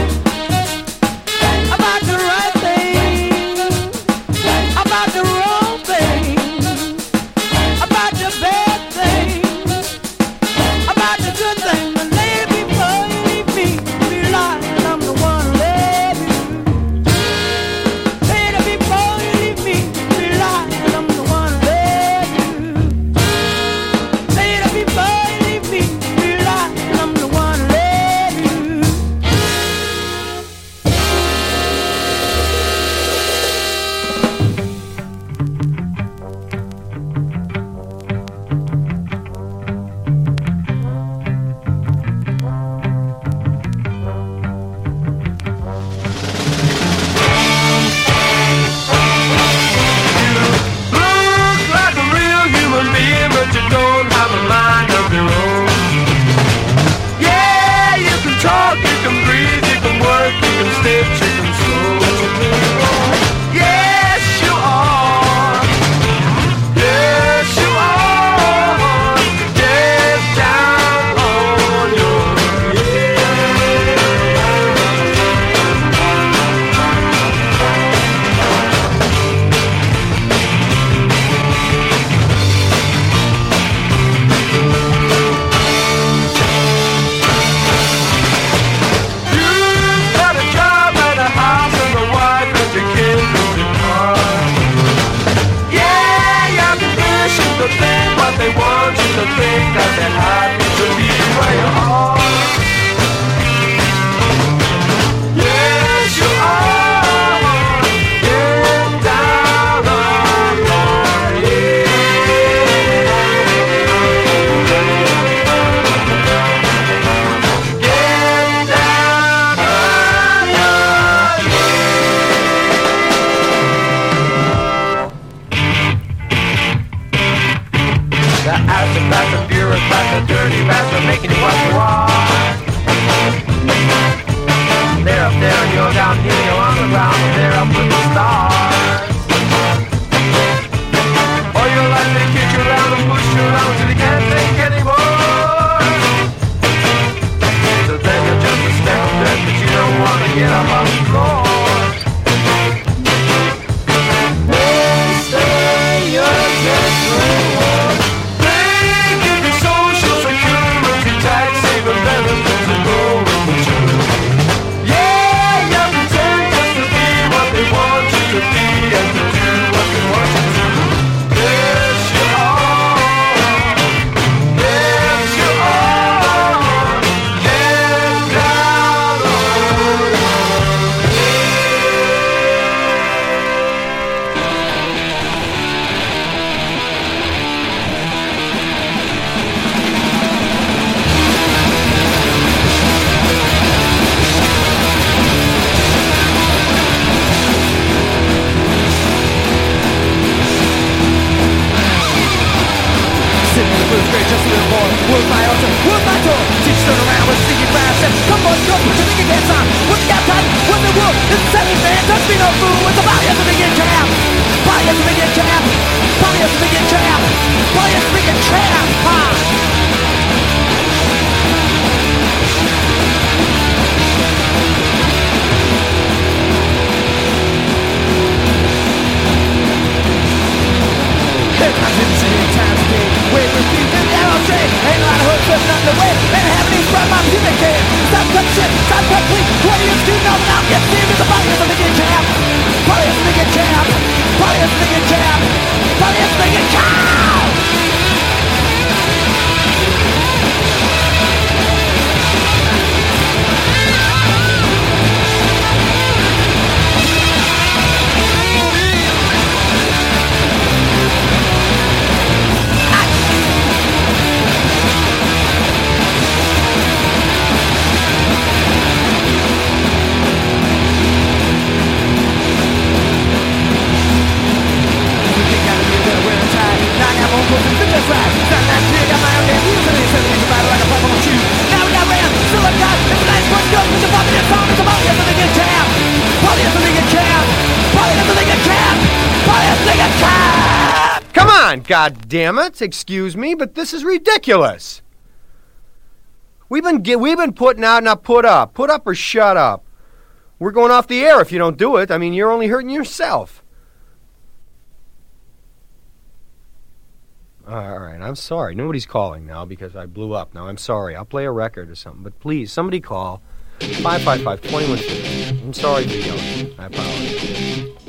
God damn it! Excuse me, but this is ridiculous. We've been we've been putting out, not put up, put up or shut up. We're going off the air if you don't do it. I mean, you're only hurting yourself. All right, I'm sorry. Nobody's calling now because I blew up. Now I'm sorry. I'll play a record or something, but please, somebody call 555 2150. I'm sorry for yelling. I apologize.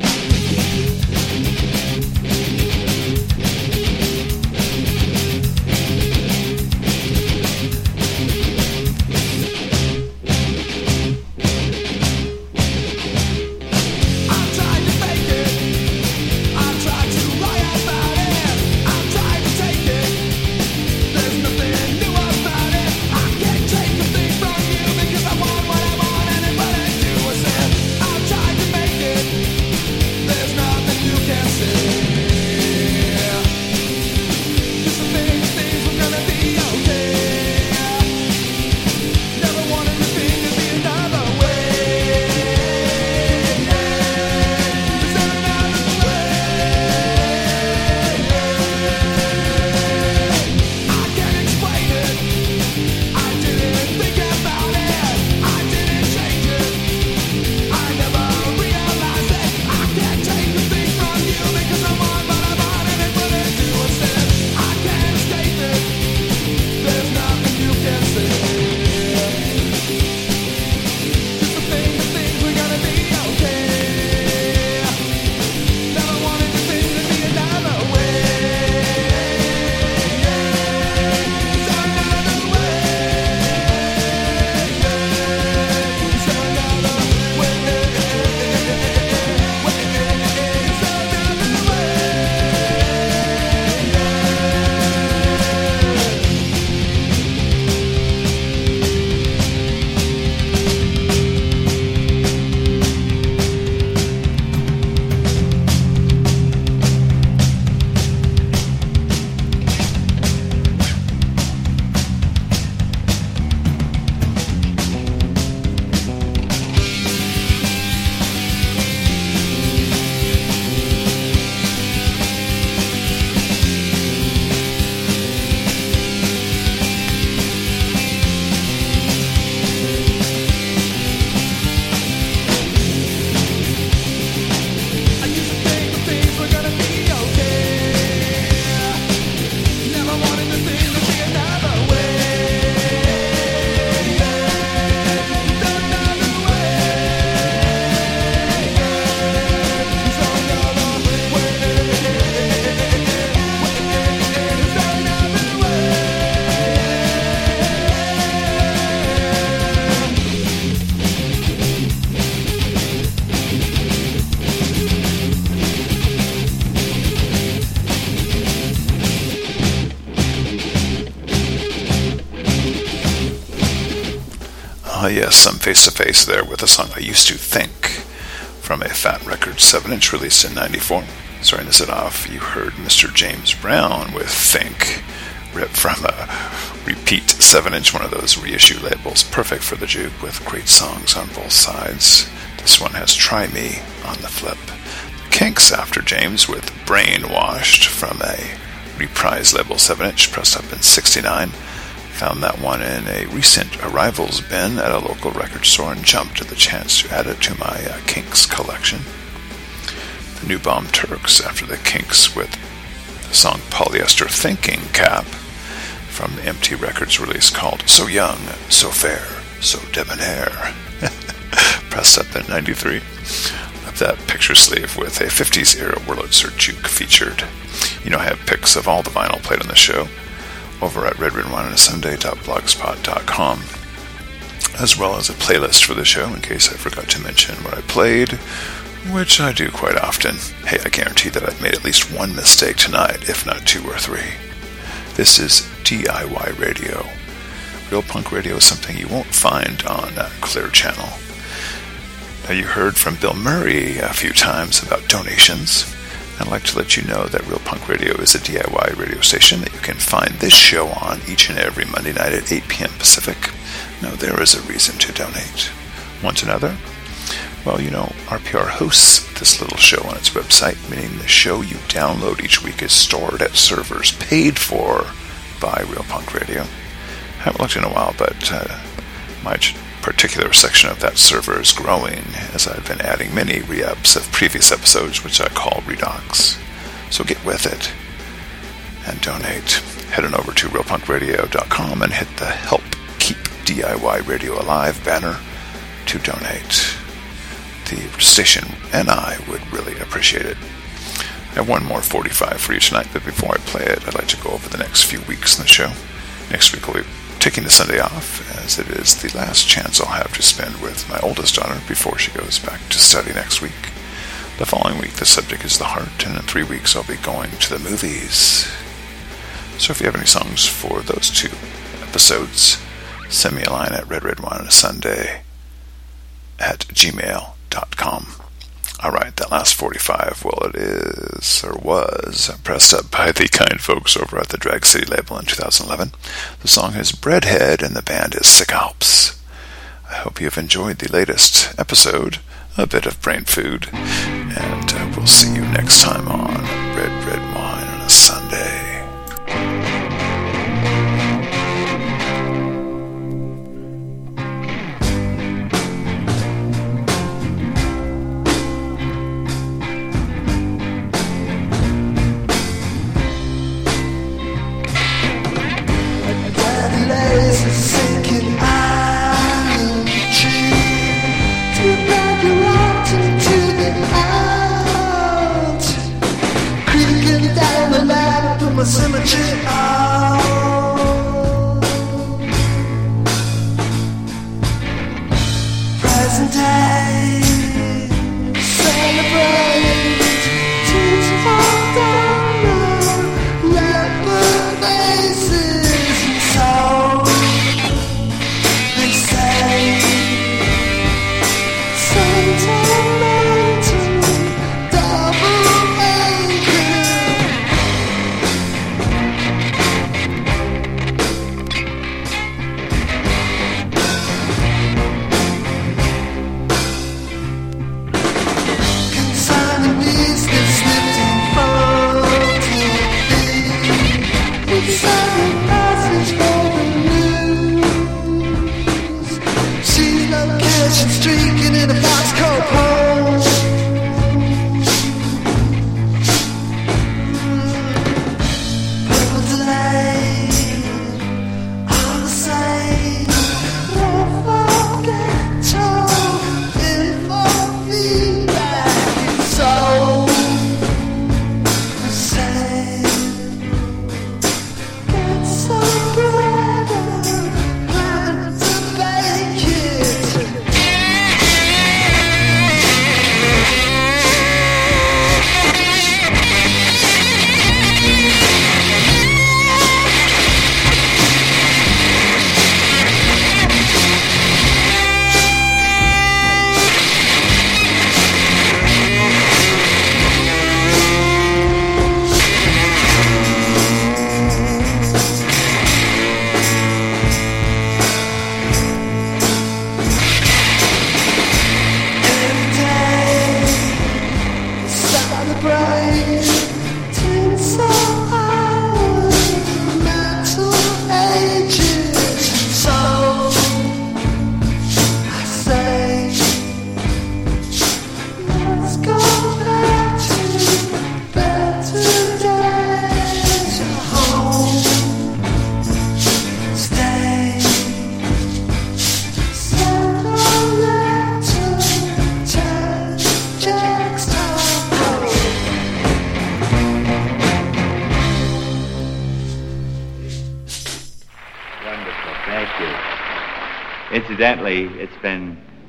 To face there with a song I used to think from a Fat Records 7 inch released in 94. Starting this it off, you heard Mr. James Brown with Think, ripped from a repeat 7 inch, one of those reissue labels, perfect for the juke with great songs on both sides. This one has Try Me on the flip. The Kinks after James with Brainwashed from a reprise label 7 inch, pressed up in 69. Found that one in a recent arrivals bin at a local record store and jumped at the chance to add it to my uh, Kinks collection. The New Bomb Turks after the Kinks with the song Polyester Thinking Cap from the Empty Records release called So Young, So Fair, So Debonair. Pressed up in 93. Of that picture sleeve with a 50s era Wurlitzer juke featured. You know, I have pics of all the vinyl played on the show over at Red Wine as well as a playlist for the show in case I forgot to mention what I played, which I do quite often. Hey, I guarantee that I've made at least one mistake tonight, if not two or three. This is DIY radio. Real punk radio is something you won't find on uh, Clear Channel. Now, you heard from Bill Murray a few times about donations. I'd like to let you know that Real Punk Radio is a DIY radio station that you can find this show on each and every Monday night at 8 p.m. Pacific. Now, there is a reason to donate. Want another? Well, you know, RPR hosts this little show on its website, meaning the show you download each week is stored at servers paid for by Real Punk Radio. I haven't looked in a while, but uh, my particular section of that server is growing as I've been adding many re-ups of previous episodes, which I call redox. So get with it and donate. Head on over to realpunkradio.com and hit the Help Keep DIY Radio Alive banner to donate. The station and I would really appreciate it. I have one more 45 for you tonight, but before I play it, I'd like to go over the next few weeks in the show. Next week we'll be taking the Sunday off, as it is the last chance I'll have to spend with my oldest daughter before she goes back to study next week. The following week, the subject is the heart, and in three weeks, I'll be going to the movies. So if you have any songs for those two episodes, send me a line at redredwine on a Sunday at gmail.com. All right, that last 45, well, it is, or was, pressed up by the kind folks over at the Drag City label in 2011. The song is Breadhead, and the band is Sic Alps. I hope you've enjoyed the latest episode, a bit of brain food, and uh, we'll see you next time on Red Red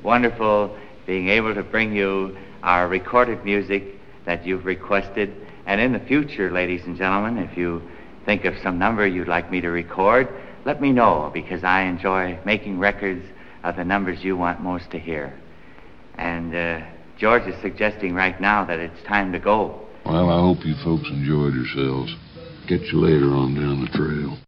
wonderful being able to bring you our recorded music that you've requested. And in the future, ladies and gentlemen, if you think of some number you'd like me to record, let me know because I enjoy making records of the numbers you want most to hear. And uh, George is suggesting right now that it's time to go. Well, I hope you folks enjoyed yourselves. Catch you later on down the trail.